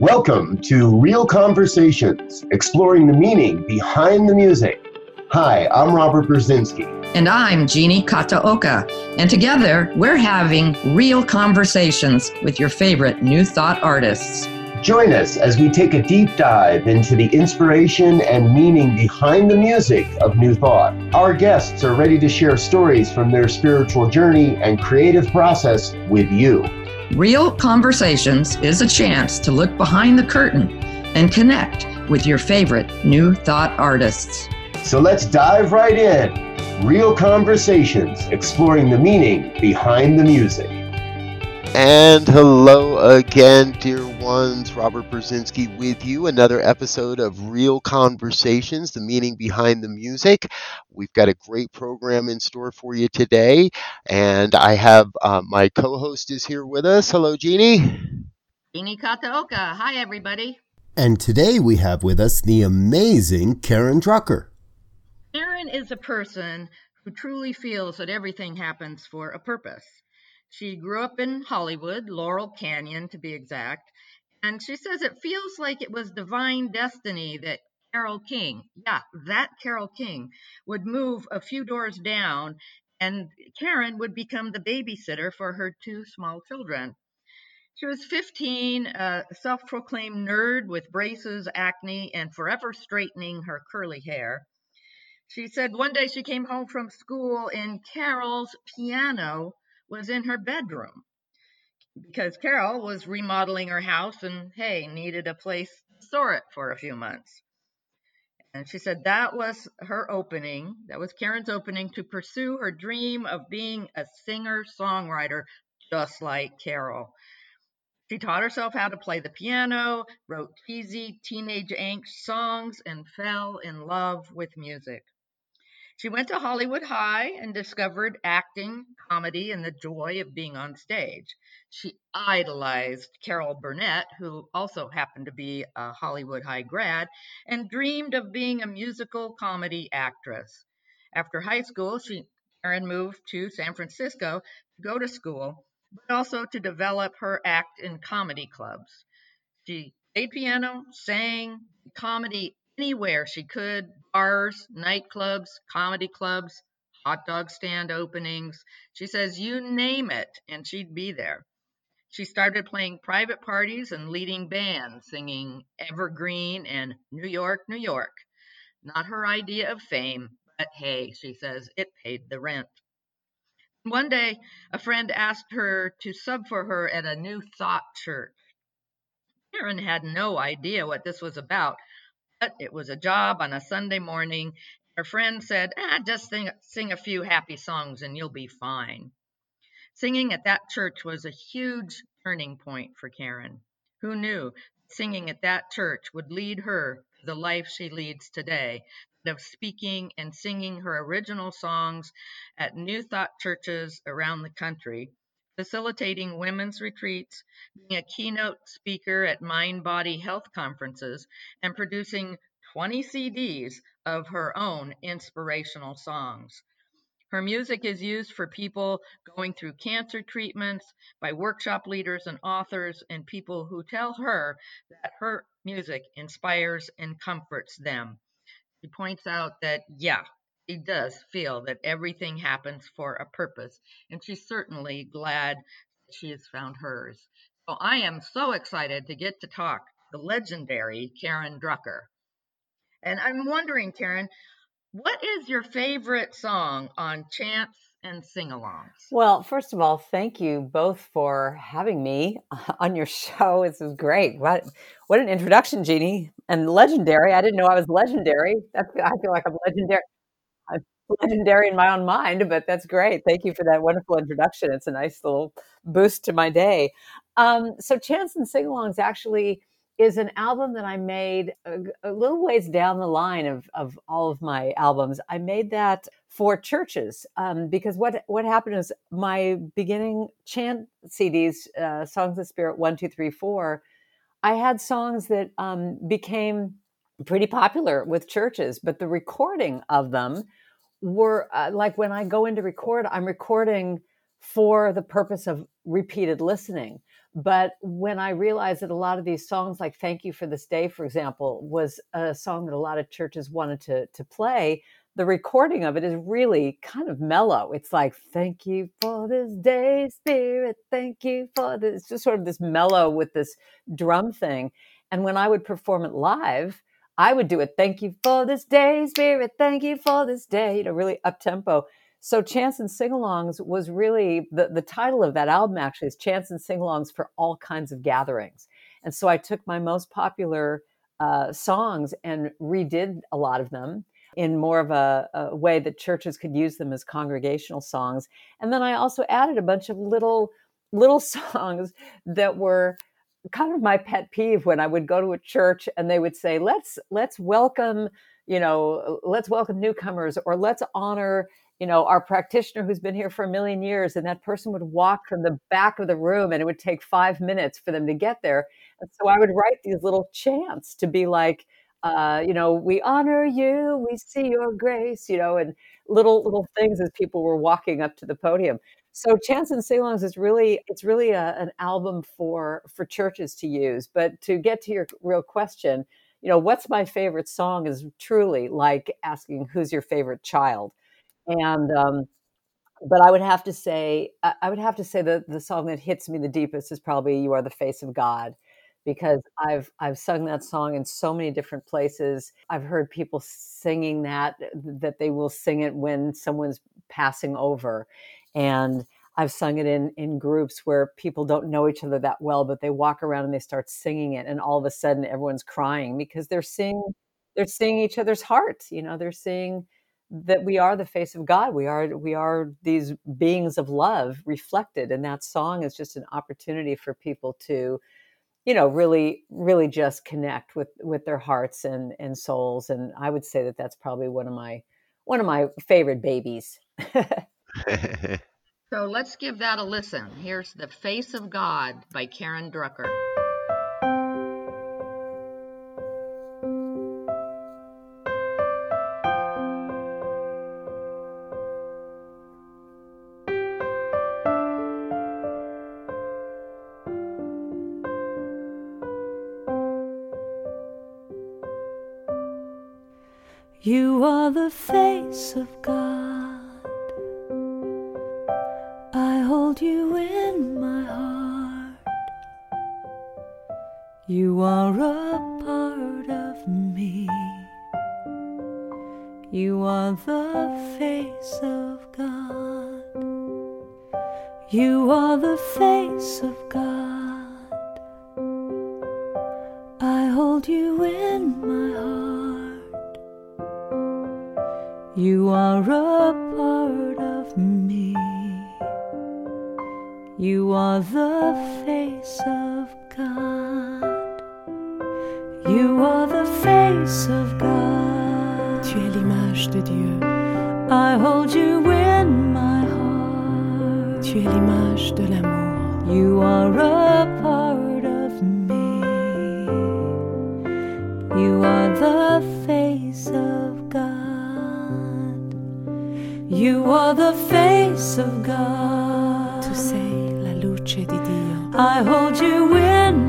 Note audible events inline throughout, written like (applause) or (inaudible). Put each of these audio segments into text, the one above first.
Welcome to Real Conversations, exploring the meaning behind the music. Hi, I'm Robert Brzezinski. And I'm Jeannie Kataoka. And together, we're having real conversations with your favorite New Thought artists. Join us as we take a deep dive into the inspiration and meaning behind the music of New Thought. Our guests are ready to share stories from their spiritual journey and creative process with you. Real Conversations is a chance to look behind the curtain and connect with your favorite New Thought artists. So let's dive right in. Real Conversations, exploring the meaning behind the music. And hello again, dear ones. Robert Brzezinski with you. Another episode of Real Conversations, the meaning behind the music. We've got a great program in store for you today. And I have uh, my co host is here with us. Hello, Jeannie. Jeannie Kataoka. Hi, everybody. And today we have with us the amazing Karen Drucker. Karen is a person who truly feels that everything happens for a purpose. She grew up in Hollywood, Laurel Canyon to be exact, and she says it feels like it was divine destiny that Carole King, yeah, that Carole King, would move a few doors down and Karen would become the babysitter for her two small children. She was 15, a self proclaimed nerd with braces, acne, and forever straightening her curly hair. She said one day she came home from school and Carole's piano was in her bedroom because Carole was remodeling her house and, hey, needed a place to store it for a few months. And she said that was her opening. That was Karen's opening to pursue her dream of being a singer songwriter just like Carole. She taught herself how to play the piano, wrote cheesy teenage angst songs, and fell in love with music. She went to Hollywood High and discovered acting, comedy, and the joy of being on stage. She idolized Carol Burnett, who also happened to be a Hollywood High grad, and dreamed of being a musical comedy actress. After high school, she Karen moved to San Francisco to go to school, but also to develop her act in comedy clubs. She played piano, sang comedy anywhere she could bars, nightclubs, comedy clubs, hot dog stand openings. She says, you name it, and she'd be there. She started playing private parties and leading bands, singing Evergreen and New York, New York. Not her idea of fame, but hey, she says, it paid the rent. One day, a friend asked her to sub for her at a New Thought church. Karen had no idea what this was about, it was a job on a Sunday morning. Her friend said, ah, just sing, sing a few happy songs and you'll be fine. Singing at that church was a huge turning point for Karen. Who knew singing at that church would lead her to the life she leads today of speaking and singing her original songs at New Thought churches around the country facilitating women's retreats, being a keynote speaker at mind body health conferences, and producing 20 CDs of her own inspirational songs. Her music is used for people going through cancer treatments by workshop leaders and authors and people who tell her that her music inspires and comforts them. She points out that, yeah, she does feel that everything happens for a purpose, and she's certainly glad that she has found hers. So I am so excited to get to talk the legendary Karen Drucker. And I'm wondering, Karen, what is your favorite song on Chants and Sing Alongs? Well, first of all, thank you both for having me (laughs) on your show. This is great. What what an introduction, Jeannie. And legendary. I didn't know I was legendary. That's, (laughs) I feel like I'm legendary legendary in my own mind, but that's great. Thank you for that wonderful introduction. It's a nice little boost to my day. Um, so, Chants and Singalongs actually is an album that I made a, a, little ways down the line of, of all of my albums. I made that for churches um, because what what happened is my beginning chant CDs, uh, Songs of Spirit one, two, three, four. I had songs that um, became pretty popular with churches, but the recording of them were uh, like when I go in to record, I'm recording for the purpose of repeated listening. But when I realized that a lot of these songs, like Thank You for This Day, for example, was a song that a lot of churches wanted to, to play, the recording of it is really kind of mellow. It's like, Thank you for this day, Spirit. Thank you for this. It's just sort of this mellow with this drum thing. And when I would perform it live, I would do it. Thank you for this day, Spirit. Thank you for this day. You know, really up tempo. So Chants and Singalongs was really the, the title of that album actually is Chants and Singalongs for All Kinds of Gatherings. And so I took my most popular uh, songs and redid a lot of them in more of a, a, way that churches could use them as congregational songs. And then I also added a bunch of little little (laughs) songs that were kind of my pet peeve when I would go to a church and they would say, "Let's let's welcome, you know, let's welcome newcomers or let's honor you know, our practitioner who's been here for a million years, and that person would walk from the back of the room and it would take five minutes for them to get there. And so I would write these little chants to be like, uh, you know, we honor you, we see your grace, you know, and little little things as people were walking up to the podium. So Chants and Singalongs is really it's really a, an album for for churches to use. But to get to your real question, you know, what's my favorite song is truly like asking who's your favorite child and um, but I would have to say I would have to say that the song that hits me the deepest is probably "You Are the Face of God," because I've I've sung that song in so many different places. I've heard people singing that that they will sing it when someone's passing over, and I've sung it in in groups where people don't know each other that well, but they walk around and they start singing it, and all of a sudden everyone's crying because they're seeing they're seeing each other's hearts. You know, they're seeing that we are the face of God. We are we are these beings of love reflected, and that song is just an opportunity for people to, you know, really really just connect with with their hearts and and souls. And I would say that that's probably one of my one of my favorite babies. (laughs) (laughs) so let's give that a listen. Here's "The Face of God" by Karen Drucker. You are the face of God. You are the face of God. Tu es l'image de Dieu. I hold you in my heart. Tu es l'image de l'amour. You are a part of me. You are the face of God. You are the face of God. Tu sei la luce di Dio. I hold you in.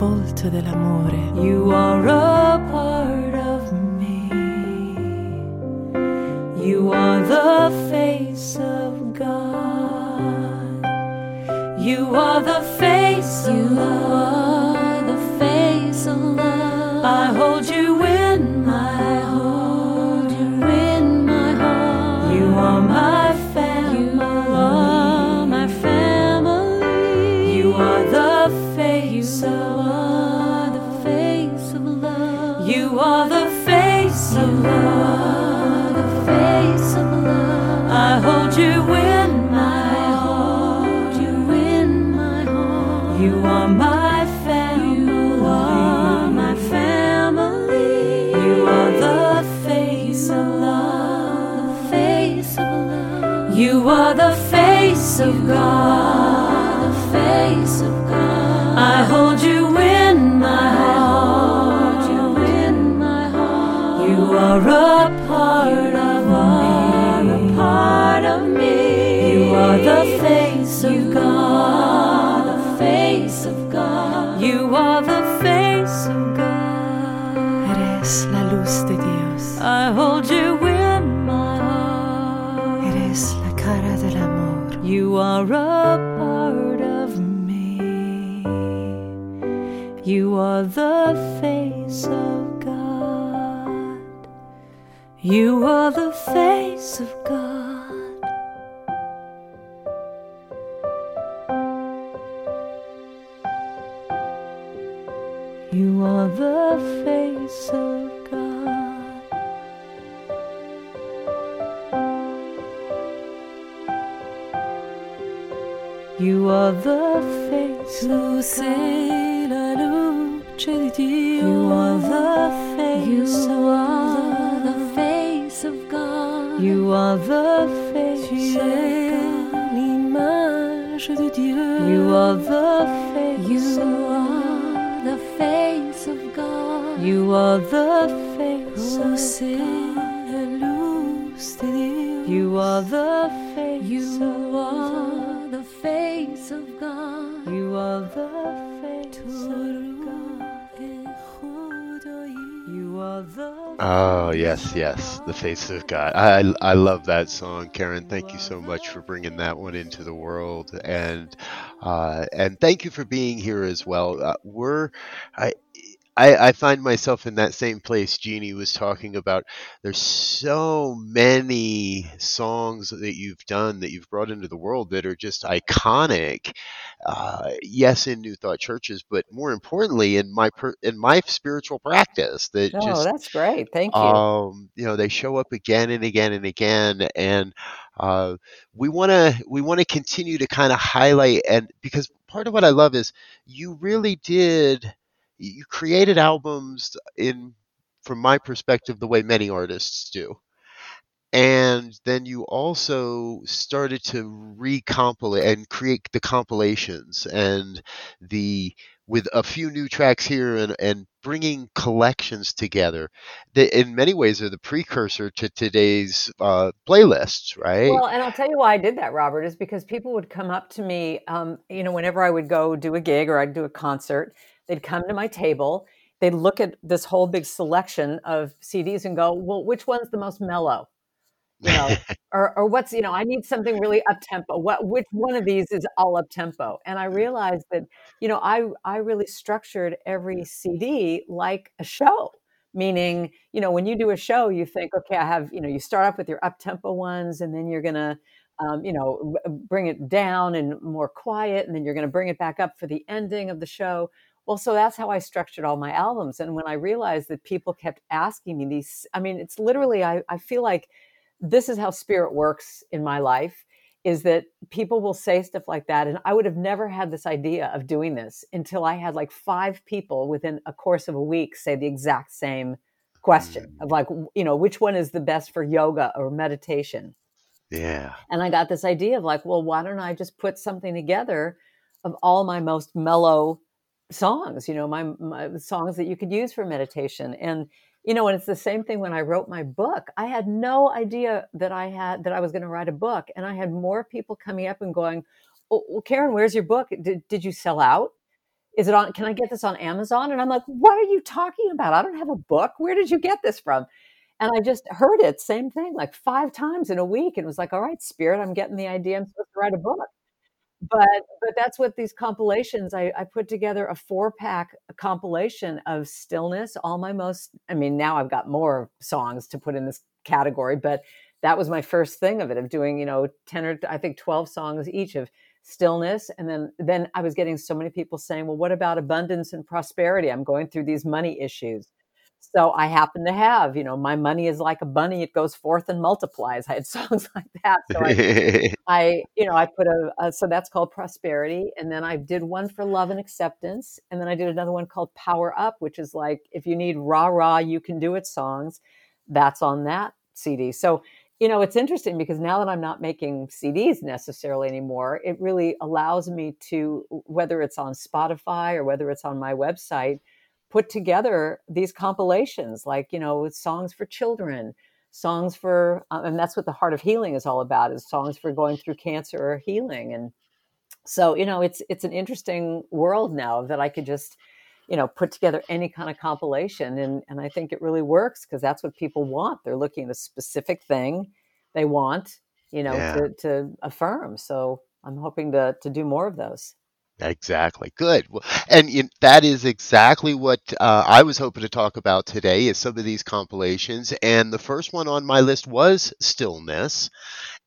Tu volto dell'amore. You are a part of me. You are the face of God. You are the of God, the face of God. I hold you in my heart, you in my heart. You are a part of me, a part of me. You are the face of God, the face of God. You are the face of God. Eres la luz de Dios. I hold are a part of me. You are the face of God. You are the face of God. Yes, yes, the face of God. I I love that song, Karen. Thank you so much for bringing that one into the world, and uh, and thank you for being here as well. Uh, we're I. I, I find myself in that same place Jeannie was talking about. There's so many songs that you've done that you've brought into the world that are just iconic. Uh, yes, in New Thought churches, but more importantly, in my per, in my spiritual practice, that Oh, just that's great. Thank you. um, you know they show up again and again and again and uh, we want to we want to continue to kind of highlight and because part of what i love is you really did you created albums in from my perspective the way many artists do. And then you also started to recompile and create the compilations and the with a few new tracks here and, and bringing collections together that in many ways are the precursor to today's uh, playlists right? Well, and I'll tell you why I did that, Robert, is because people would come up to me, um, you know, whenever I would go do a gig or I'd do a concert, they'd come to my table, they'd look at this whole big selection of CDs and go, well, which one's the most mellow? You know, (laughs) or, or what's, you know, I need something really up tempo. What, which one of these is all up tempo? And I realized that, you know, I, I really structured every CD like a show meaning you know when you do a show you think okay i have you know you start off with your up tempo ones and then you're gonna um, you know bring it down and more quiet and then you're gonna bring it back up for the ending of the show well so that's how i structured all my albums and when i realized that people kept asking me these i mean it's literally i, I feel like this is how spirit works in my life is that people will say stuff like that and i would have never had this idea of doing this until i had like five people within a course of a week say the exact same question mm. of like you know which one is the best for yoga or meditation? Yeah. And i got this idea of like well why don't i just put something together of all my most mellow songs you know my, my songs that you could use for meditation. And you know and it's the same thing when i wrote my book. I had no idea that i had that i was going to write a book and i had more people coming up and going oh, well karen where's your book? Did, did you sell out? Is it on can i get this on amazon? And i'm like what are you talking about? I don't have a book. Where did you get this from? And i just heard it same thing like five times in a week and it was like all right spirit i'm getting the idea. I'm supposed to write a book but but that's what these compilations I, I put together a four pack compilation of stillness all my most i mean now i've got more songs to put in this category but that was my first thing of it of doing you know 10 or i think 12 songs each of stillness and then then i was getting so many people saying well what about abundance and prosperity? I'm going through these money issues so i happen to have you know my money is like a bunny it goes forth and multiplies i had (laughs) songs like that so i (laughs) I, you know, I put a, a, so that's called prosperity. And then I did one for love and acceptance. And then I did another one called power up, which is like, if you need rah rah, you can do it songs. That's on that CD. So, you know, it's interesting because now that I'm not making CDs necessarily anymore, it really allows me to, whether it's on Spotify or whether it's on my website, put together these compilations like, you know, with songs for children, songs for uh, and that's what the heart of healing is all about is songs for going through cancer or healing and So, you know, it's it's an interesting world now that I could just, you know, put together any kind of compilation and and I think it really works because that's what people want. They're looking at a specific thing they want, you know, Yeah. to to affirm. So, I'm hoping to to do more of those. Exactly. Good. And that is exactly what uh, I was hoping to talk about today is some of these compilations. And the first one on my list was Stillness.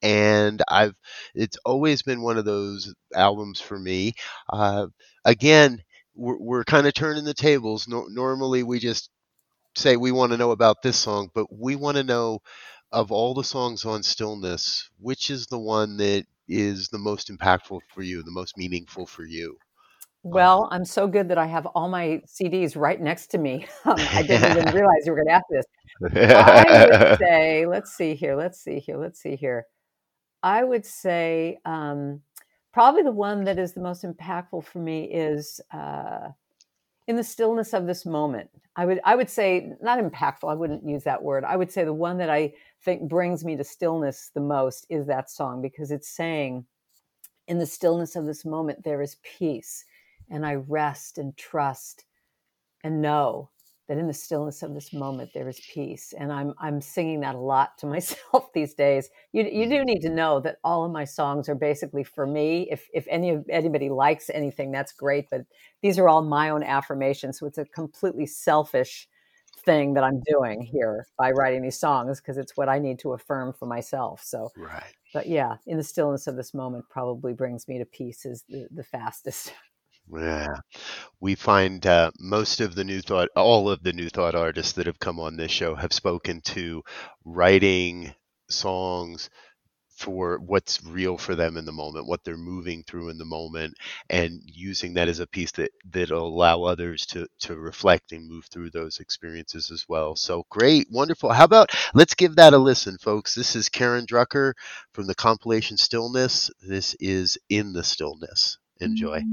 And I've it's always been one of those albums for me. Uh, again, we're, we're kind of turning the tables. No, normally we just say we want to know about this song, but we want to know of all the songs on Stillness, which is the one that is the most impactful for you, the most meaningful for you? Well, I'm so good that I have all my CDs right next to me. (laughs) Um, I didn't even (laughs) realize you were going to ask this. I would (laughs) say, let's see here, let's see here, let's see here. I would say um, probably the one that is the most impactful for me is uh, in the stillness of this moment. I would I would say not impactful. I wouldn't use that word. I would say the one that I think brings me to stillness the most is that song because it's saying, in the stillness of this moment there is peace, and I rest and trust and know that in the stillness of this moment there is peace and i'm i'm singing that a lot to (laughs) myself these days. You you do mm-hmm. need to know that all of my songs are basically for me. If if any of anybody likes anything that's great but these are all my own affirmations so it's a completely selfish thing that i'm doing here by writing these songs because it's what i need to affirm for myself so Right. but yeah in the stillness of this moment probably brings me to peace is the, the fastest Yeah. We find uh, most of the new thought, all of the new thought artists that have come on this show have spoken to writing songs for what's real for them in the moment, what they're moving through in the moment, and using that as a piece that that'll allow others to to reflect and move through those experiences as well. So great, wonderful. How about let's give that a listen, folks. This is Karen Drucker from the compilation Stillness. This is In the Stillness. Enjoy.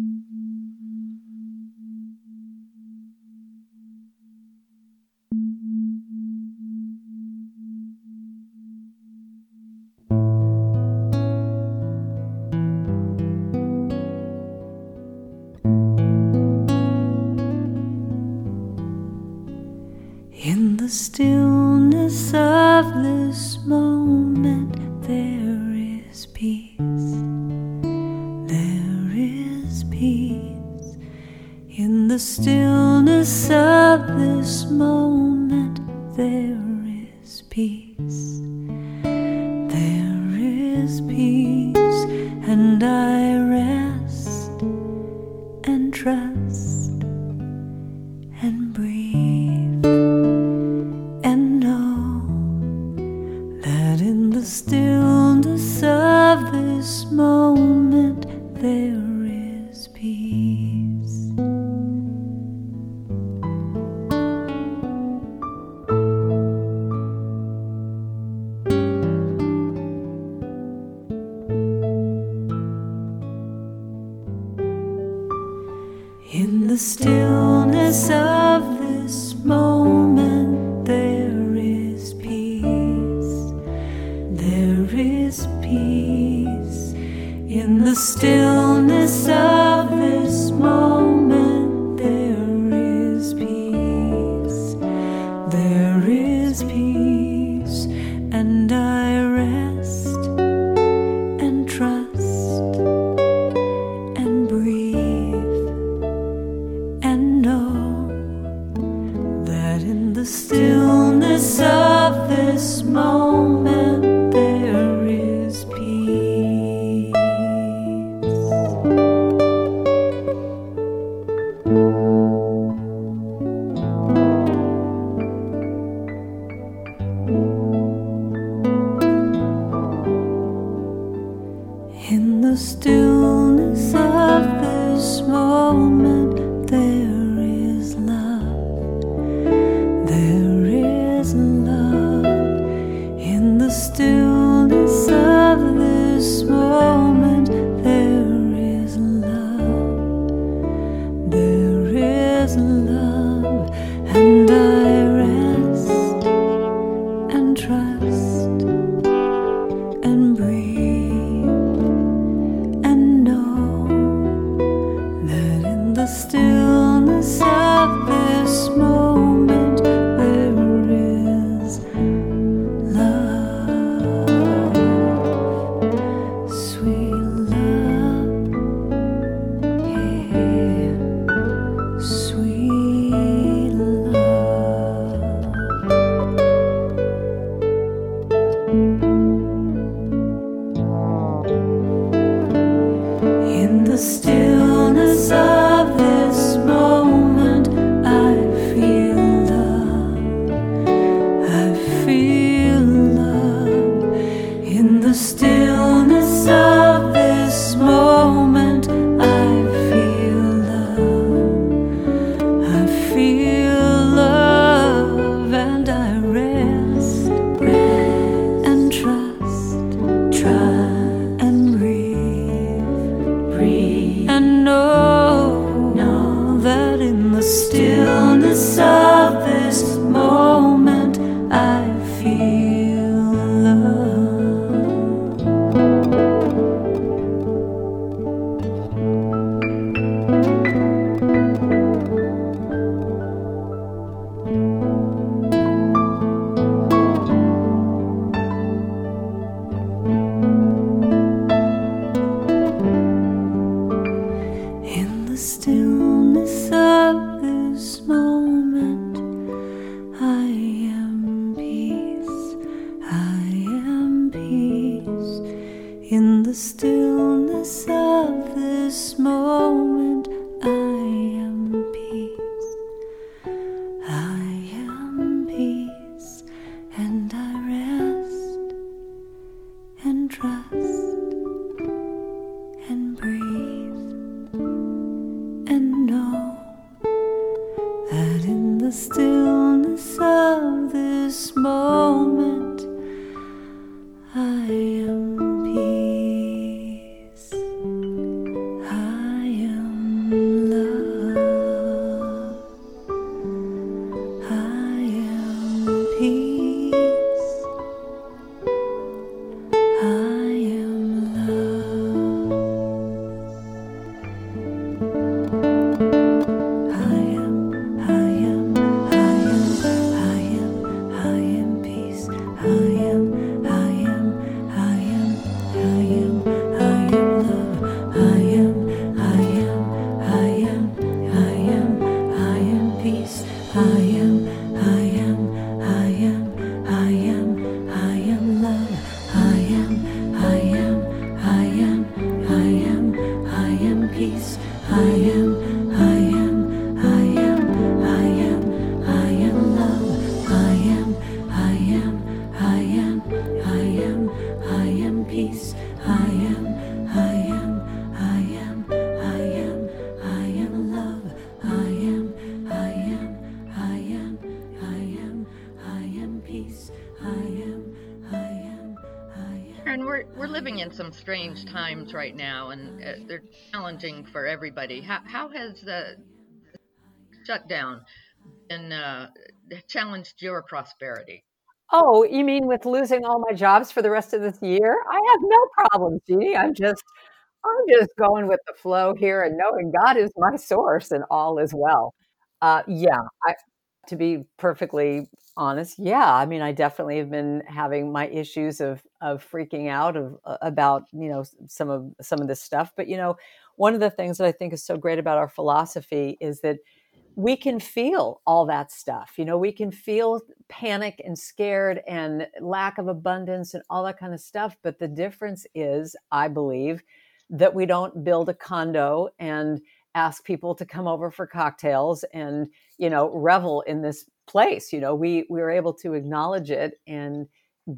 Stillness strange times right now, and uh, they're challenging for everybody. How how has the shutdown been uh, challenged your prosperity? Oh, you mean with losing all my jobs for the rest of this year? I have no problem, Jeannie. I'm just I'm just going with the flow here and knowing God is my source and all is well. Uh, yeah, I, to be perfectly honest, yeah. I mean, I definitely have been having my issues of of freaking out of uh, about you know some of some of this stuff. But you know, one of the things that I think is so great about our philosophy is that we can feel all that stuff. You know, we can feel panic and scared and lack of abundance and all that kind of stuff. But the difference is, I believe, that we don't build a condo and ask people to come over for cocktails and, you know, revel in this place. You know, we we were able to acknowledge it and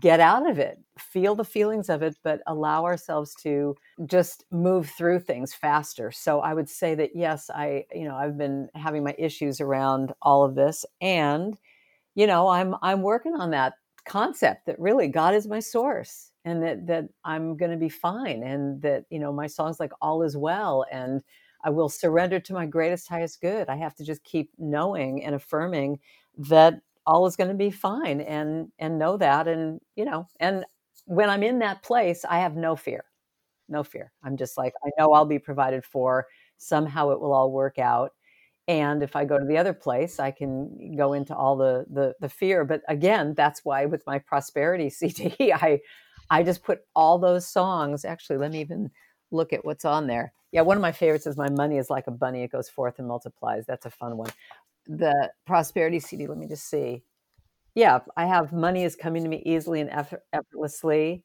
get out of it, feel the feelings of it, but allow ourselves to just move through things faster. So I would say that yes, I, you know, I've been having my issues around all of this and you know, I'm I'm working on that concept that really God is my source and that that I'm going to be fine and that, you know, my songs like all is well and I will surrender to my greatest highest good. I have to just keep knowing and affirming that all is going to be fine and and know that and you know and when i'm in that place i have no fear no fear i'm just like i know i'll be provided for somehow it will all work out. And if I go to the other place, I can go into all the the, the fear. But again, that's why with my prosperity (laughs) CD, I I just put all those songs. Actually, let me even look at what's on there. Yeah, one of my favorites is "My Money Is Like a Bunny; It Goes Forth and Multiplies." That's a fun one. The prosperity CD. Let me just see. Yeah, I have money is coming to me easily and effort- effortlessly.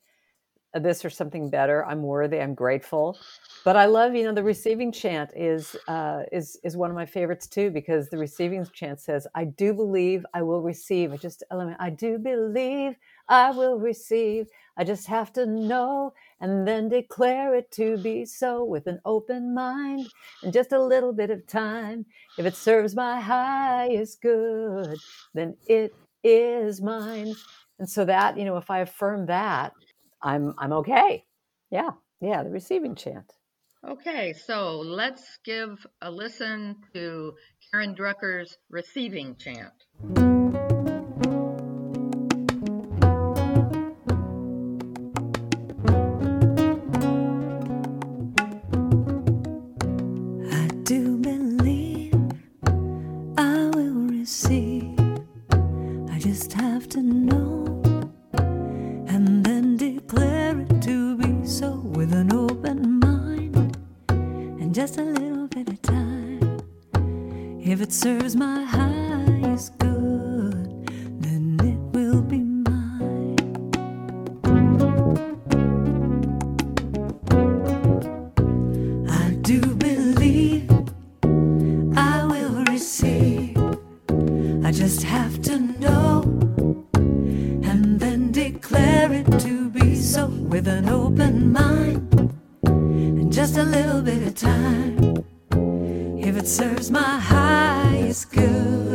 Uh, This or something better. I'm worthy. I'm grateful. But I love, you know, the receiving chant is uh, is is one of my favorites too because the receiving chant says, "I do believe I will receive." I just element. I do believe I will receive. I just have to know and then declare it to be so with an open mind and just a little bit of time. If it serves my highest good, then it is mine. And so that, you know, if I affirm that, I'm I'm okay. Yeah. Yeah, the receiving chant. Okay, so let's give a listen to Karen Drucker's receiving chant. With an open mind and just a little bit of time. If it serves my highest good,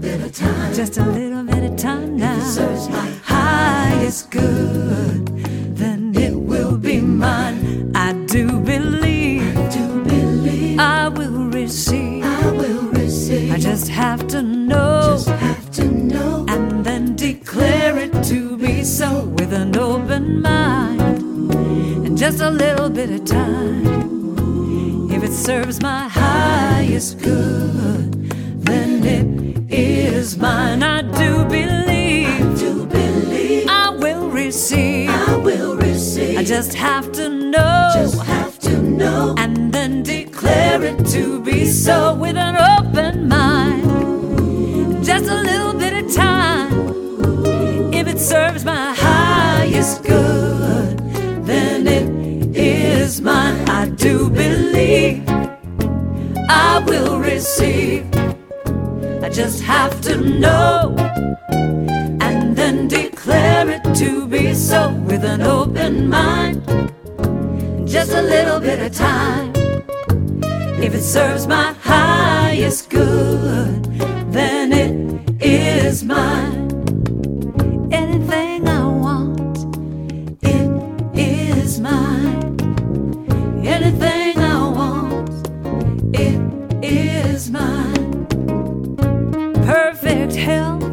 bit of time. Just a little bit of time now. If it serves my highest good, then it will be mine. I do believe. I do believe. I will receive. I will receive. I just have to know. Just have to know. And then declare it to be so with an open mind and just a little bit of time. If it serves my receive. Perfect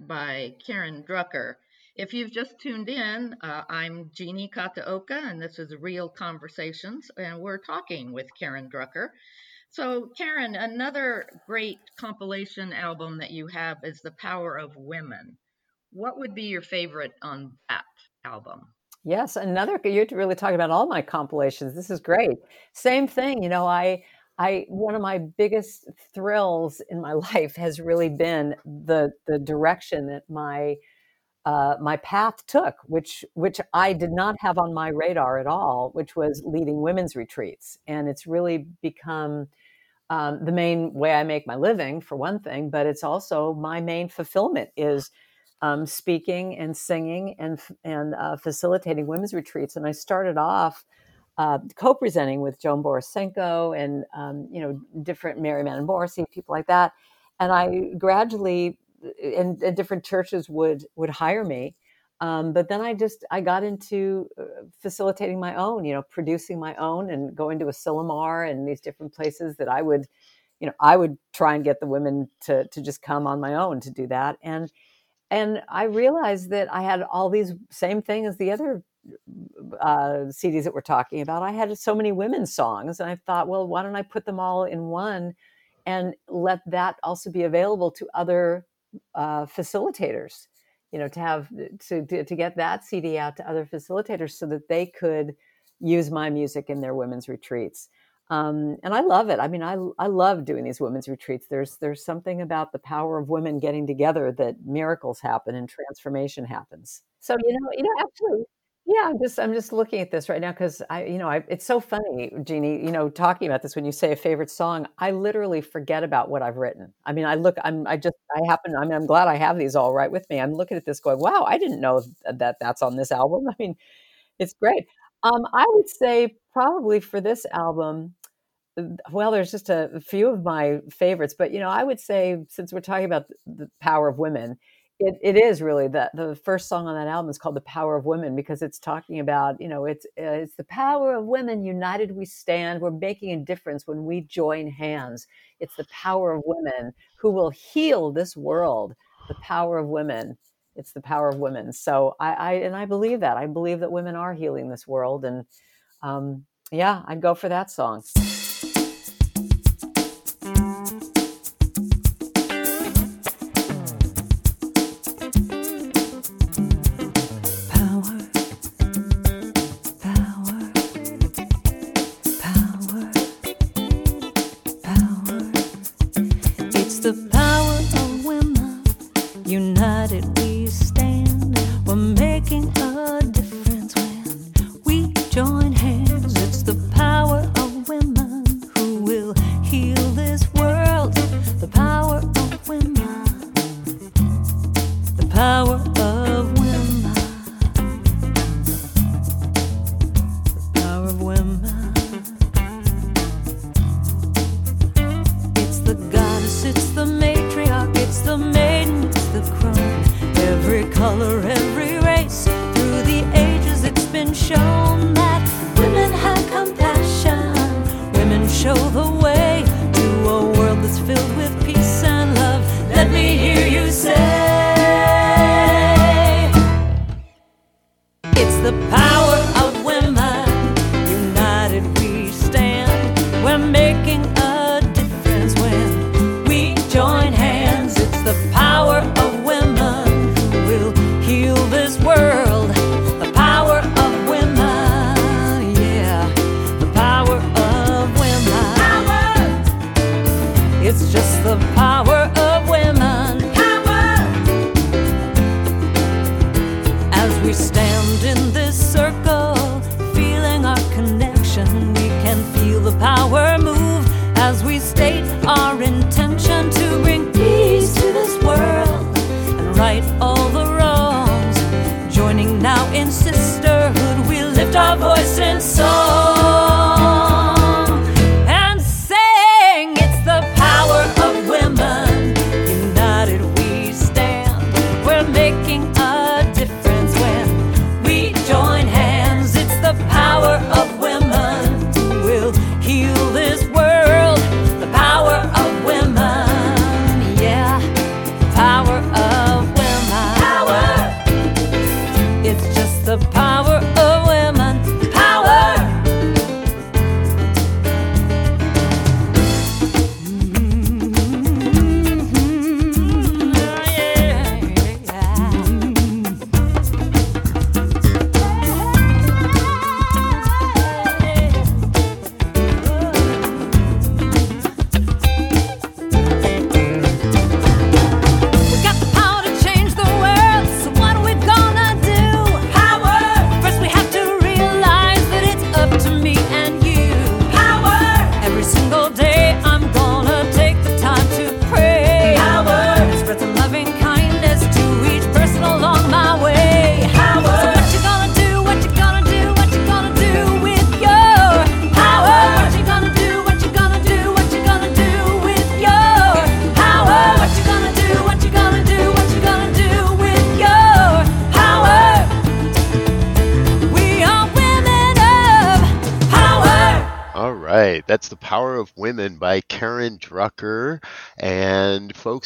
By Karen Drucker. If you've just tuned in, uh, I'm Jeannie Kataoka, and this is Real Conversations, and we're talking with Karen Drucker. So, Karen, another great compilation album that you have is The Power of Women. What would be your favorite on that album? Yes, another you're really talking about all my compilations. This is great. Same thing, you know, I I one of my biggest thrills in my (laughs) life has really been the the direction that my uh, my path took, which which I did not have on my radar at all, which was leading women's retreats, and it's really become um, the main way I make my living, for one thing. But it's also my main fulfillment is um, speaking and singing and and uh, facilitating women's retreats. And I started off uh, co-presenting with Joan Borysenko and um, you know different Mary Manoborsky, people like that. And I gradually and, and different churches would would hire me. Um, but then I just I got into uh, facilitating my own, you know, producing my own and going to Asilomar and these different places that I would, you know, I would try and get the women to to just come on my own to do that. And and I realized that I had all these same thing as the other uh, CDs that we're talking about. I had so many women's songs, and I thought, well, why don't I put them all in one and let that also be available to other uh, facilitators you know to have to, to, to get that cd out to other facilitators so that they could use my music in their women's retreats. Um, and i love it. I mean I, I love doing these women's retreats. There's there's something about the power of women getting together that miracles happen and transformation happens. So you know you know actually yeah, I'm just I'm just looking at this right now because I, you know, I, it's so funny, Jeannie. You know, talking about this when you say a favorite song, I literally forget about what I've written. I mean, I look, I'm, I just, I happen. I mean, I'm glad I have these all right with me. I'm looking at this, going, "Wow, I didn't know that that's on this album." I mean, it's great. Um, I would say probably for this album, well, there's just a few of my favorites, but you know, I would say since we're talking about the power of women it, it is really that the first song on that album is called the power of women because it's talking about you know it's uh, it's the power of women united we stand. We're making a difference when we join hands. It's the power of women who will heal this world. The power of women. It's the power of women. So i, I and i believe that. I believe that women are healing this world and um, yeah i'd go for that song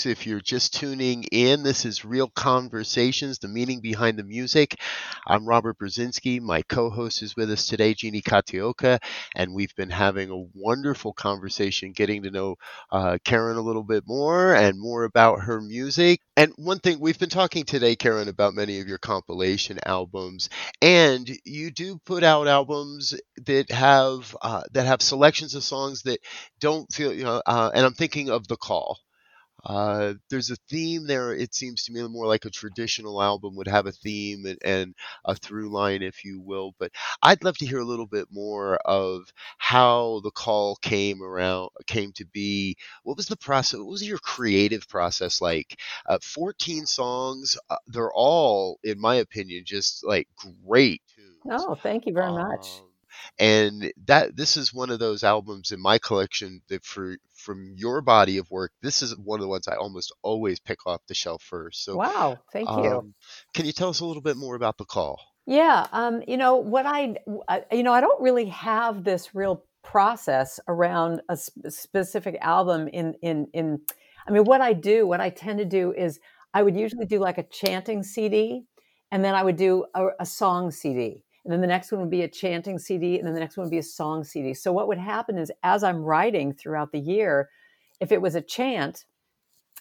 folks, if you're just tuning in, this is Real Conversations, the meaning behind the music. I'm Robert Brzezinski. My co host is with us today, Jeannie Katioka. And we've been having a wonderful conversation getting to know uh, Karen a little bit more and more about her music. And one thing we've been talking today, Karen, about many of your compilation albums, and you do put out albums that have uh, that have selections of songs that don't feel you know uh, and i'm thinking of the call uh, there's a theme there it seems to me more like a traditional album would have a theme and, and a through line if you will but i'd love to hear a little bit more of how the call came around came to be. What was the process what was your creative process like? Uh, 14 songs uh, they're all in my opinion just like great tunes. Oh, thank you very much. um, and that this is one of those albums in my collection that for from your body of work this is one of the ones i almost always pick off the shelf first so Wow, thank you. um, can you tell us a little bit more about the call Yeah, um, you know what I, I- you know, I don't really have this real process around a sp- specific album. In in in, I mean, what I do, what I tend to do is I would usually do like a chanting CD, and then I would do a, a song CD, and then the next one would be a chanting CD, and then the next one would be a song CD. So what would happen is, as I'm writing throughout the year, if it was a chant,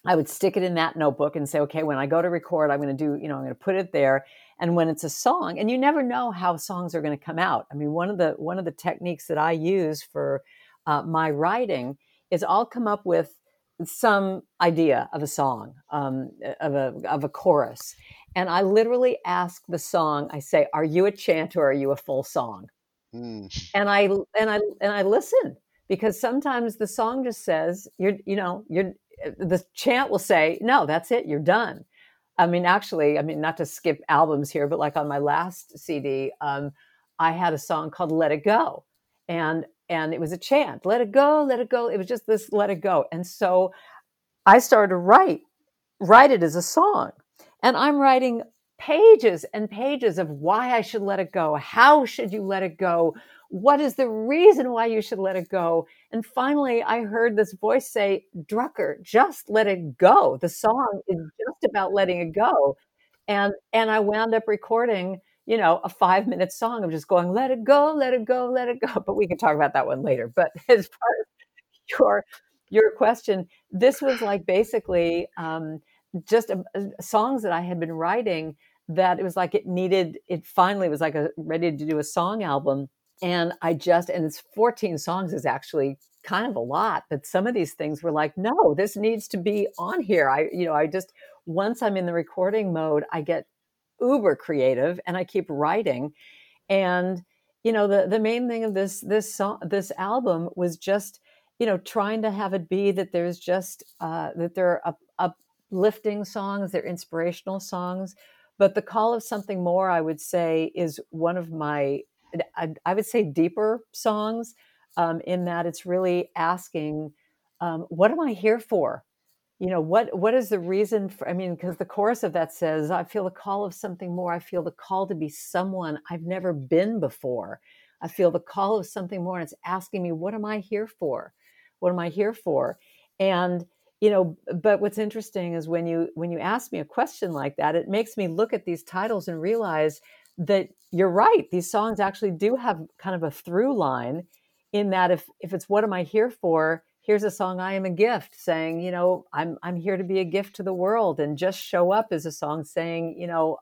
I would stick it in that notebook and say, okay, when I go to record, I'm going to do, you know, I'm going to put it there. And when it's a song, and you never know how songs are going to come out. I mean, one of the one of the techniques that I use for uh, my writing is I'll come up with some idea of a song, um, of a of a chorus, and I literally ask the song. I say, "Are you a chant or are you a full song?" Hmm. and I and I and I listen because sometimes the song just says you're you know you're the chant will say no that's it you're done. I mean actually I mean not to skip albums here but like on my last CD um, I had a song called Let It Go and and it was a chant let it go let it go it was just this let it go and so I started to write write it as a song and I'm writing pages and pages of why I should let it go. How should you let it go? What is the reason why you should let it go? And finally, I heard this voice say, Drucker, just let it go. The song is just about letting it go. And, and I wound up recording, you know, a five minute song of just going, let it go, let it go, let it go. (laughs) But we can talk about that one later. But (laughs) as far as your, your question, this was like basically, um, just a, a- songs that I had been writing that it was like it needed it finally was like a ready to do a song album. And I just and it's 14 songs is actually kind of a lot but some of these things were like no this needs to be on here. I you know I just once I'm in the recording mode I get uber creative and I keep writing. And you know the the main thing of this this song this album was just you know trying to have it be that there's just uh that there are up, uplifting songs they're inspirational songs but the call of something more i would say is one of my i, I would say deeper songs um, in that it's really asking um, what am i here for? You know what what is the reason for i mean because the chorus of that says i feel the call of something more. I feel the call to be someone i've never been before. I feel the call of something more and it's asking me what am i here for? What am i here for? And you know but what's interesting is when you when you ask me a question like that it makes me look at these titles and realize that you're right these songs actually do have kind of a through line in that if if it's what am i here for? Here's a song i am a gift saying you know i'm i'm here to be a gift to the world and just show up is a song saying you know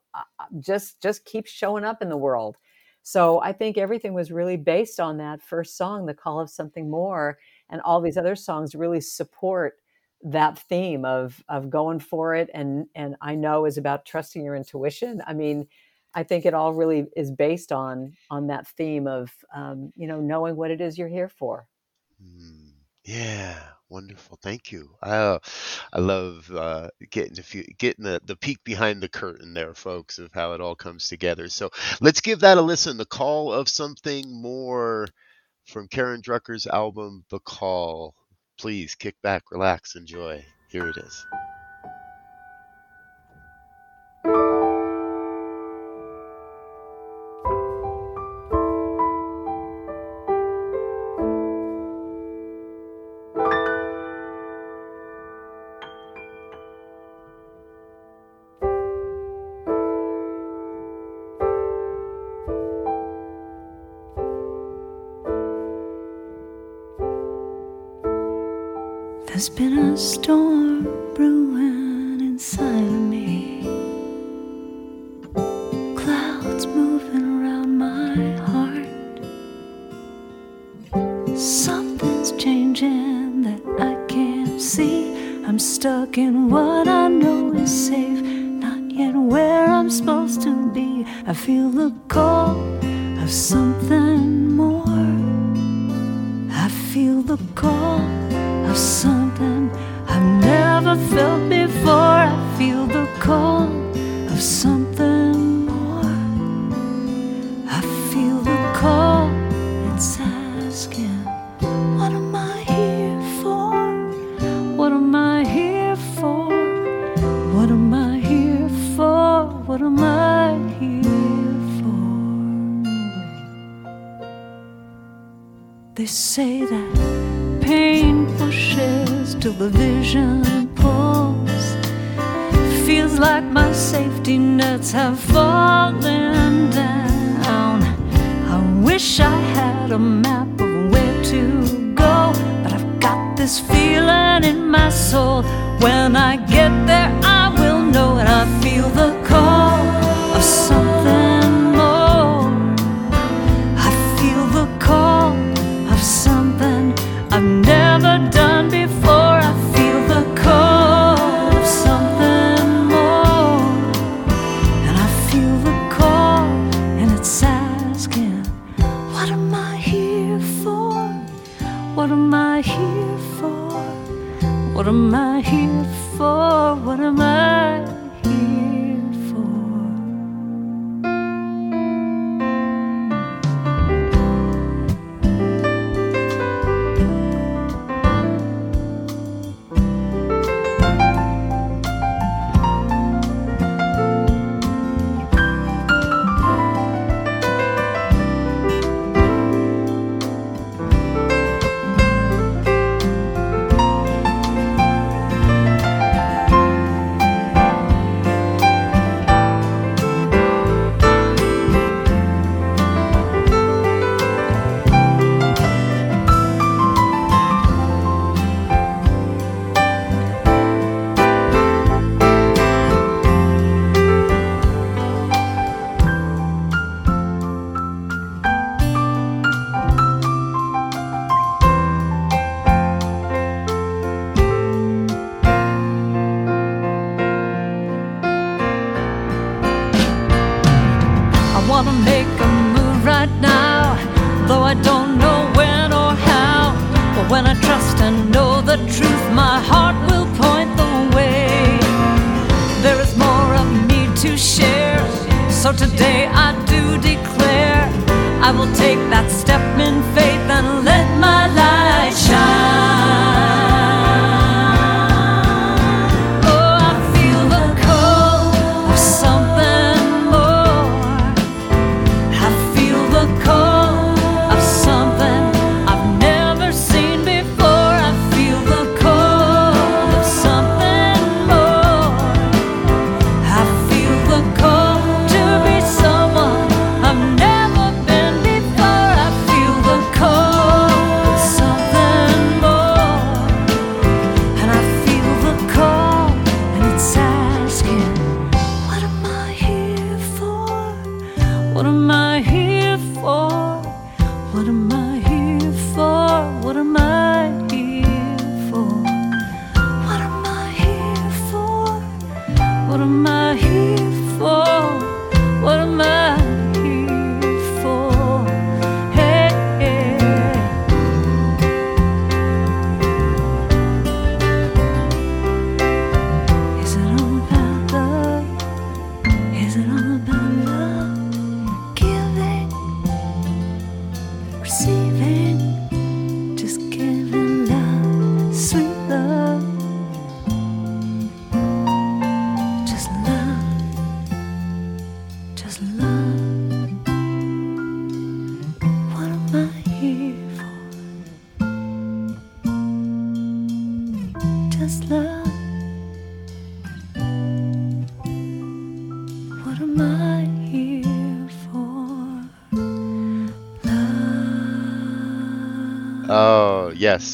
just just keep showing up in the world. So i think everything was really based on that first song the call of something more and all these other songs really support that theme of of going for it and and i know is about trusting your intuition. I mean i think it all really is based on on that theme of um, you know knowing what it is you're here for. Hmm. yeah wonderful thank you. Uh, i love uh, getting the few, getting the, the peek behind the curtain there folks of how it all comes together. So let's give that a listen the call of something more from karen drucker's album the call please kick back relax enjoy. Here it is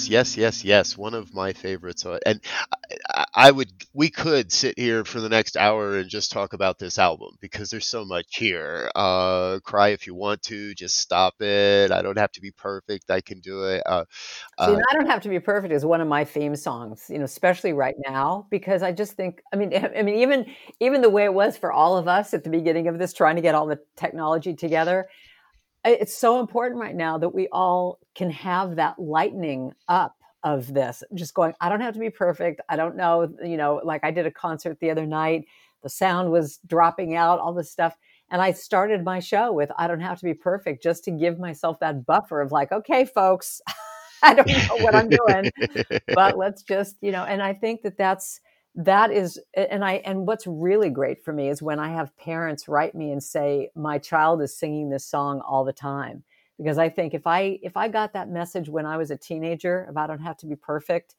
Yes, yes, yes, yes. One of my favorites. Uh, And I, I would, we could sit here for the next hour and just talk about this album because there's so much here. Uh, cry if you want to, just stop it. I don't have to be perfect. I can do it. Uh, See, uh, I don't have to be perfect is one of my theme songs, you know, especially right now because I just think, I mean, (laughs) I mean, even even the way it was for all of us at the beginning of this, trying to get all the technology together, it's so important right now that we all can have that lightening up of this. Just going, I don't have to be perfect. I don't know, you know, like I did a concert the other night, the sound was dropping out, all this stuff. And I started my show with I don't have to be perfect just to give myself that buffer of like, okay, folks, (laughs) I don't know what I'm doing, but (laughs) let's just, you know, and I think that that's that is and I and what's really great for me is when I have parents write me and say my child is singing this song all the time because I think if I if I got that message when I was a teenager if I don't have to be perfect,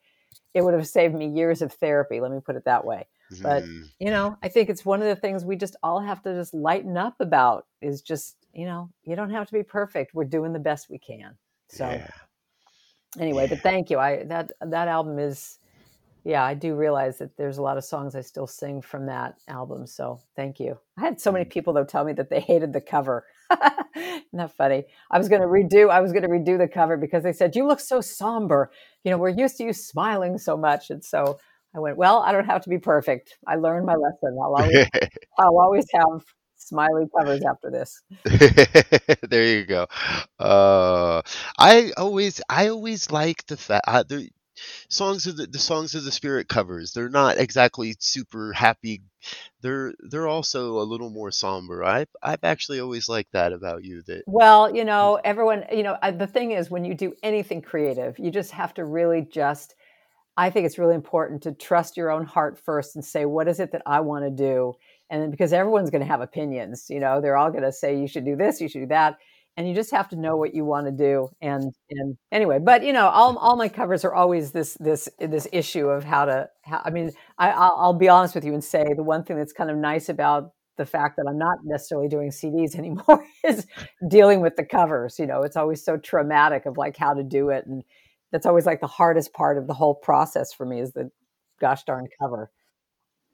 it would have saved me years of therapy, let me put it that way. But mm, you know, I think it's one of the things we just all have to just lighten up about is just, you know, you don't have to be perfect. We're doing the best we can. So yeah, anyway, but thank you. I that that album is yeah, I do realize that there's a lot of songs I still sing from that album. So thank you. I had so many Mm. people though tell me that they hated the cover. (laughs) Isn't that funny? I was going to redo. I was going to redo the cover because they said you look so somber. You know, we're used to you smiling so much, and so I went. Well, I don't have to be perfect. I learned my lesson. I'll always, (laughs) I'll always have smiley covers after this. (laughs) there you go. Uh, I always, I always like the fact uh, the songs of the, the songs of the spirit covers. They're not exactly super happy. They're they're also a little more somber. I've I've actually always liked that about you. That Well, you know, everyone, you know, I- the thing is, when you do anything creative, you just have to really just, I think it's really important to trust your own heart first and say, what is it that I want to do? And then because everyone's going to have opinions, you know, they're all going to say, you should do this, you should do that. And you just have to know what you want to do. And, and anyway, but you know, all, all my covers are always this, this, this issue of how to, how, I mean, I, I'll, I'll be honest with you and say the one thing that's kind of nice about the fact that I'm not necessarily doing CDs (laughs) anymore is dealing with the covers. You know, it's always so traumatic of like how to do it. And that's always like the hardest part of the whole process for me is the gosh darn cover.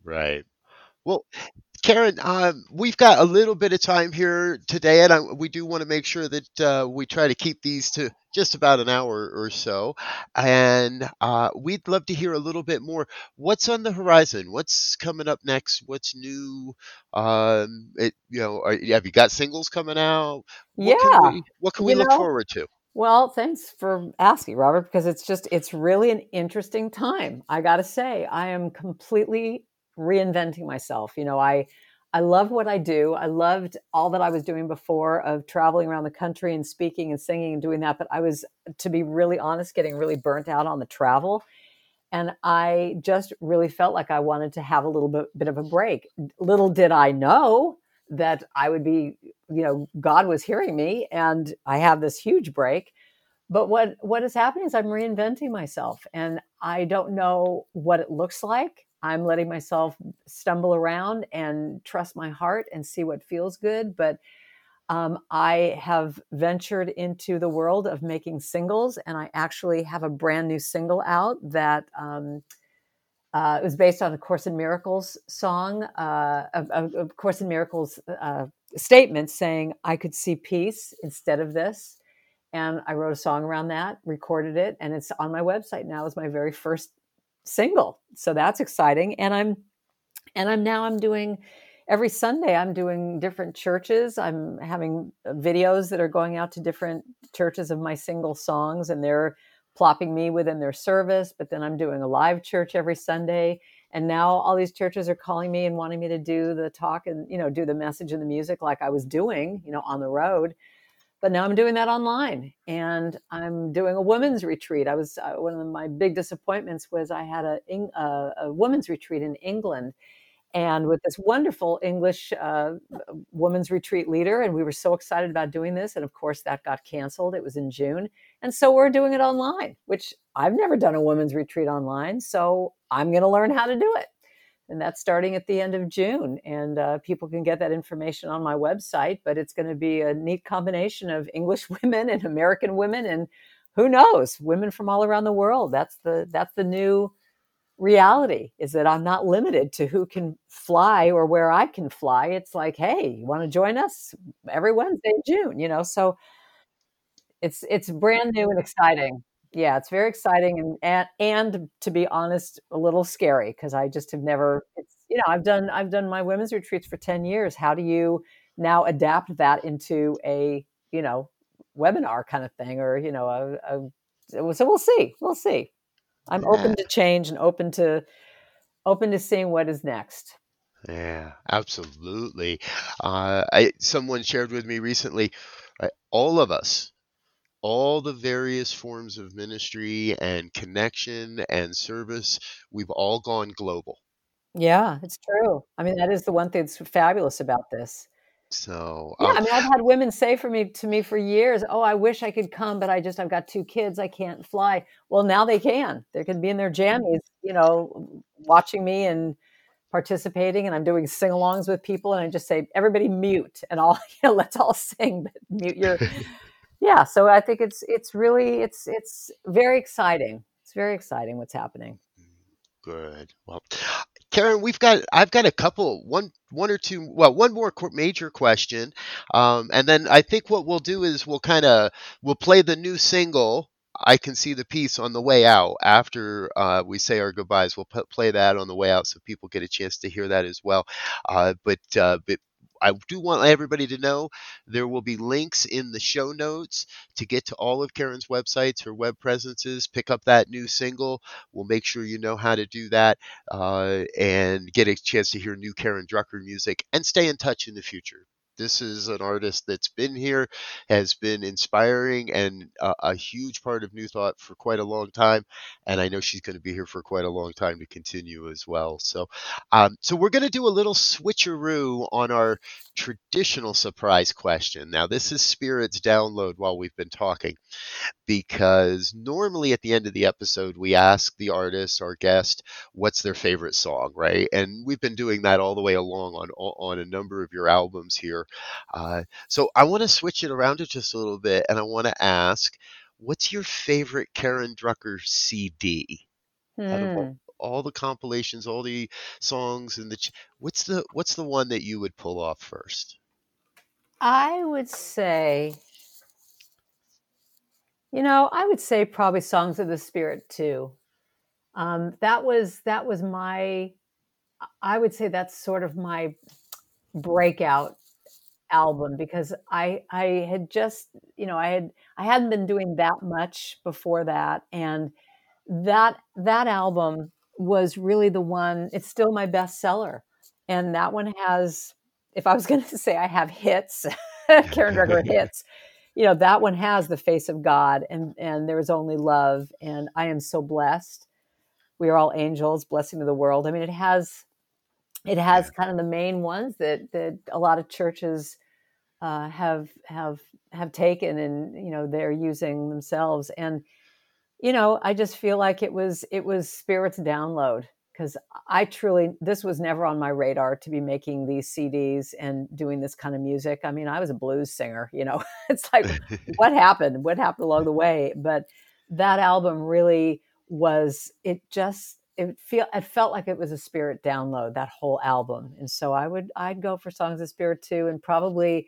right. Well, Karen, um, we've got a little bit of time here today, and I, we do want to make sure that uh, we try to keep these to just about an hour or so. And uh, we'd love to hear a little bit more. What's on the horizon? What's coming up next? What's new? Um, it, you know, are, have you got singles coming out? What can Yeah. we What can we You look know, forward to? well, thanks for asking, Robert, because it's just, it's really an interesting time. I got to say, I am completely reinventing myself. You know, I, I love what I do. I loved all that I was doing before of traveling around the country and speaking and singing and doing that. But I was, to be really honest, getting really burnt out on the travel. And I just really felt like I wanted to have a little bit, bit of a break. Little did I know that I would be, you know, God was hearing me and I have this huge break. But what what is happening is I'm reinventing myself and I don't know what it looks like. I'm letting myself stumble around and trust my heart and see what feels good. But um, I have ventured into the world of making singles, and I actually have a brand new single out that um, uh, it was based on a Course in Miracles song, uh, of, Course in Miracles uh, statement saying, I could see peace instead of this. And I wrote a song around that, recorded it, and it's on my website now as my very first single. So that's exciting. And I'm and I'm now I'm doing every Sunday I'm doing different churches. I'm having uh, videos that are going out to different churches of my single songs and they're plopping me within their service, but then I'm doing a live church every Sunday. And now all these churches are calling me and wanting me to do the talk and, you know, do the message and the music like I was doing, you know, on the road. But now I'm doing that online and I'm doing a women's retreat. I was, uh, one of my big disappointments was I had a, a, a women's retreat in England and with this wonderful English uh, women's retreat leader. And we were so excited about doing this. And of course, that got canceled. It was in June. And so we're doing it online, which I've never done a women's retreat online. So I'm going to learn how to do it. And that's starting at the end of June. And uh, people can get that information on my website. But it's going to be a neat combination of English (laughs) women and American women and who knows? Women from all around the world. That's the that's the new reality is that I'm not limited to who can fly or where I can fly. It's like, hey, you want to join us every Wednesday in June, you know? So it's it's brand new and exciting. Yeah, it's very exciting and and, and to be honest, a little scary because I just have never it's you know, I've done I've done my women's retreats for 10 years. How do you now adapt that into a, you know, webinar kind of thing or, you know, a, a so we'll see. We'll see. I'm Yeah. open to change and open to open to seeing what is next. Yeah, absolutely. Uh, I someone shared with me recently, right, all of us, all the various forms of ministry and connection and service, we've all gone global. Yeah, it's true. I mean, that is the one thing that's fabulous about this. So, Yeah, um, I mean, I've had women say for me to me for years, "Oh, I wish I could come, but I just I've got two kids, I can't fly." Well, now they can. They can be in their jammies, you know, watching me and participating, and I'm doing sing-alongs with people, and I just say, "Everybody mute," and all, (laughs) you know, let's all sing, but mute your. (laughs) Yeah, so I think it's it's really it's it's very exciting. It's very exciting what's happening. Good. Well, Karen, we've got I've got a couple one one or two well one more major question, um, and then I think what we'll do is we'll kind of we'll play the new single. I can see the peace on the way out after uh, we say our goodbyes. We'll p- play that on the way out so people get a chance to hear that as well. Uh, but uh, but I do want everybody to know there will be links in the show notes to get to all of Karen's websites, her web presences, pick up that new single. We'll make sure you know how to do that uh, and get a chance to hear new Karen Drucker music and stay in touch in the future. This is an artist that's been here, has been inspiring and a, a huge part of New Thought for quite a long time. And I know she's going to be here for quite a long time to continue as well. So, um, so we're going to do a little switcheroo on our traditional surprise question. Now, this is Spirit's download while we've been talking because normally at the end of the episode, we ask the artist, our guest, what's their favorite song, right? And we've been doing that all the way along on on a number of your albums here. Uh, so I want to switch it around just a little bit, and I want to ask, what's your favorite Karen Drucker CD? Out of Hmm. all, all the compilations, all the songs, and the ch- what's the what's the one that you would pull off first? I would say, you know, I would say probably Songs of the Spirit 2. Um, that was that was my. I would say that's sort of my breakout album because I I had just you know I had I hadn't been doing that much before that and that that album was really the one it's still my bestseller and that one has if I was (laughs) going to say I have hits (laughs) Karen Drucker hits you know that one has the face of God and and there is only love and I am so blessed. We are all angels blessing to the world. I mean it has it has kind of the main ones that that a lot of churches uh, have have have taken and you know they're using themselves. And you know i just feel like it was it was spirit's download because i truly this was never on my radar to be making these cds and doing this kind of music. I mean i was a blues singer you know? (laughs) It's like what (laughs) happened? What happened along the way? But that album really was it just it feel it felt like it was a spirit download that whole album. And so i would i'd go for songs of spirit 2 and probably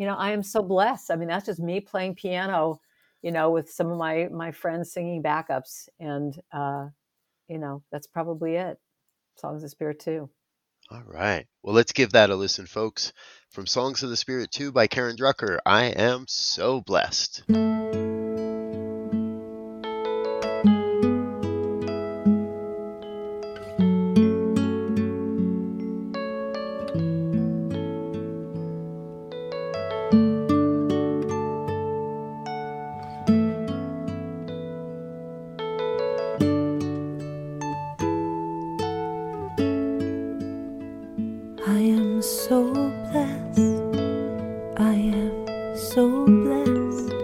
you know i am so blessed i mean that's just me playing piano you know with some of my my friends singing backups and uh you know that's probably it songs of the spirit 2 All right. Well, let's give that a listen, folks. From Songs of the Spirit 2 by Karen Drucker, I am so blessed. So blessed. I am so blessed.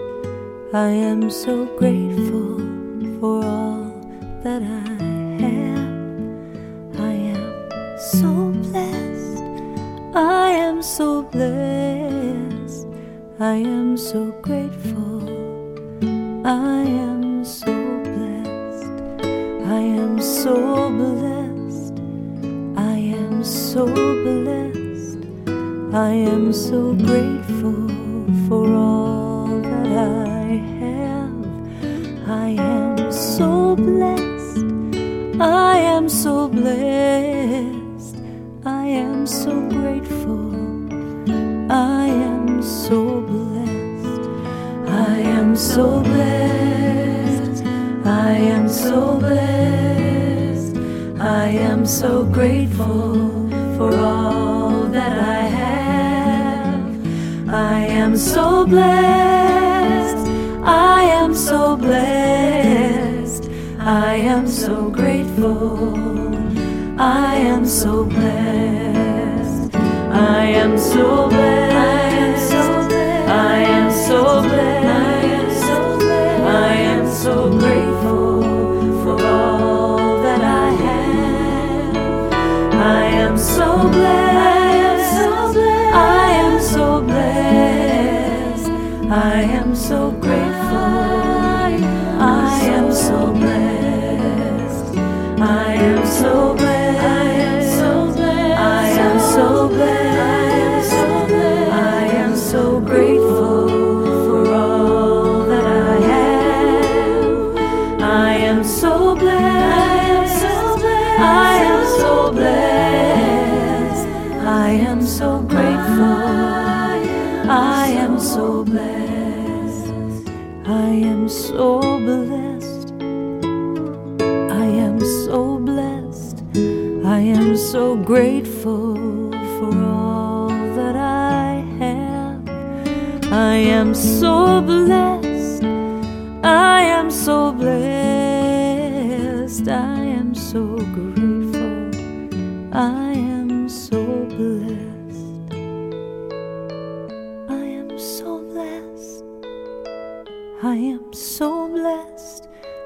I am so grateful I am so grateful. I am so blessed. I am so blessed. I am so blessed. I am so grateful for all that I have. I am so blessed. I am so blessed. I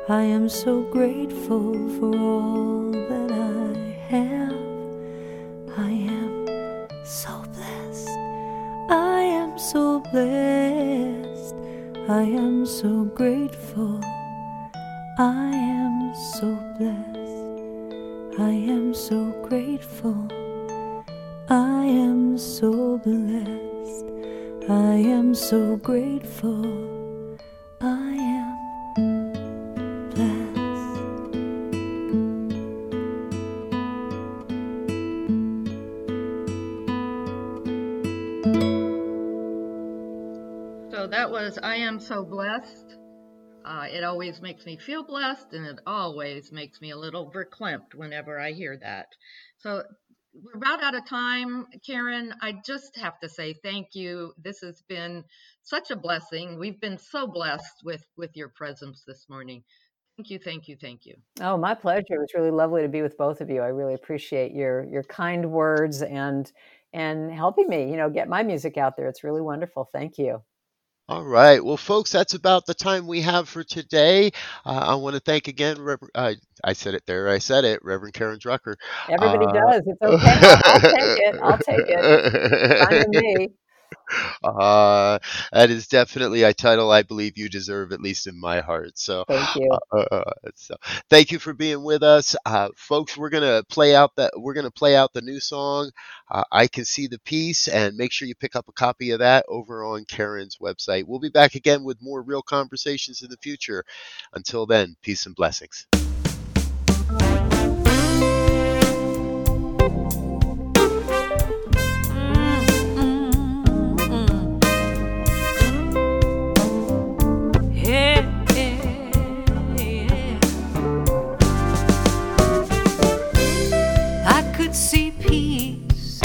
I am so grateful for all that I have. I am so blessed. I am so blessed. I am so grateful. I am so blessed. I am so grateful. I am so blessed. I am so grateful. I I Am So Blessed. Uh, it always makes me feel blessed, and it always makes me a little verklempt whenever I hear that. So we're about out of time. Karen, I just have to say thank you. This has been such a blessing. We've been so blessed with, with your presence this morning. Thank you, thank you, thank you. Oh, my pleasure. It was really lovely to be with both of you. I really appreciate your your kind words and and helping me, you know, get my music out there. It's really wonderful. Thank you. All right. Well, folks, that's about the time we have for today. Uh, I want to thank again, Rever- uh, I said it there, I said it, Reverend Karen Drucker. Everybody Uh, does. It's (laughs) okay. I'll, take it. I'll take it. Fine me. (laughs) (laughs) Uh, that is definitely a title I believe you deserve, at least in my heart. So, Thank you. uh, uh, so thank you for being with us, uh, folks. We're gonna play out that we're gonna play out the new song. Uh, I can see the peace, and make sure you pick up a copy of that over on Karen's website. We'll be back again with more real conversations in the future. Until then, peace and blessings. Could see peace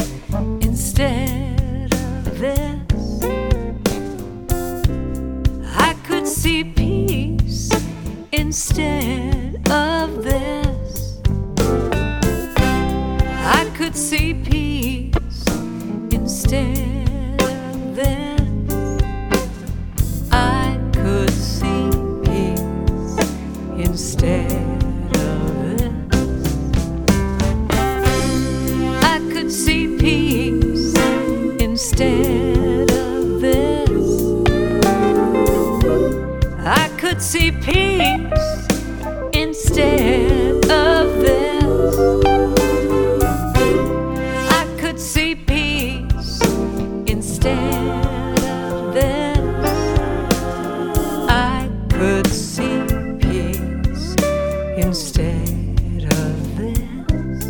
instead of this. I could see peace instead of this. I could see peace instead of this. instead of this. I could see peace instead of this. I could see peace instead of this. I could see peace instead of this.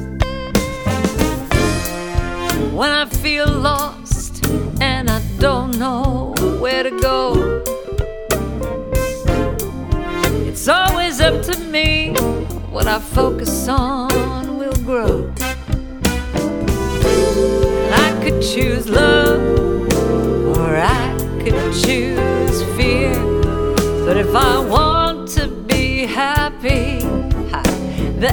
When I feel lost. up to me. What I focus on will grow. I could choose love, or I could choose fear. But if I want to be happy, the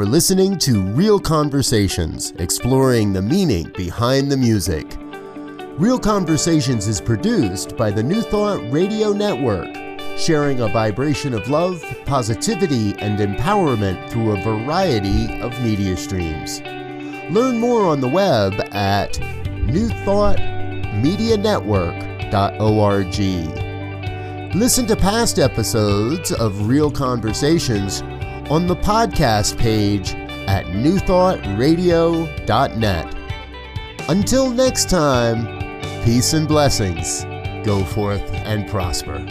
for listening to Real Conversations, exploring the meaning behind the music. Real Conversations is produced by the New Thought Radio Network, sharing a vibration of love, positivity, and empowerment through a variety of media streams. Learn more on the web at newthoughtmedianetwork.org. Listen to past episodes of Real Conversations on the podcast page at newthoughtradio.net. Until next time, peace and blessings. Go forth and prosper.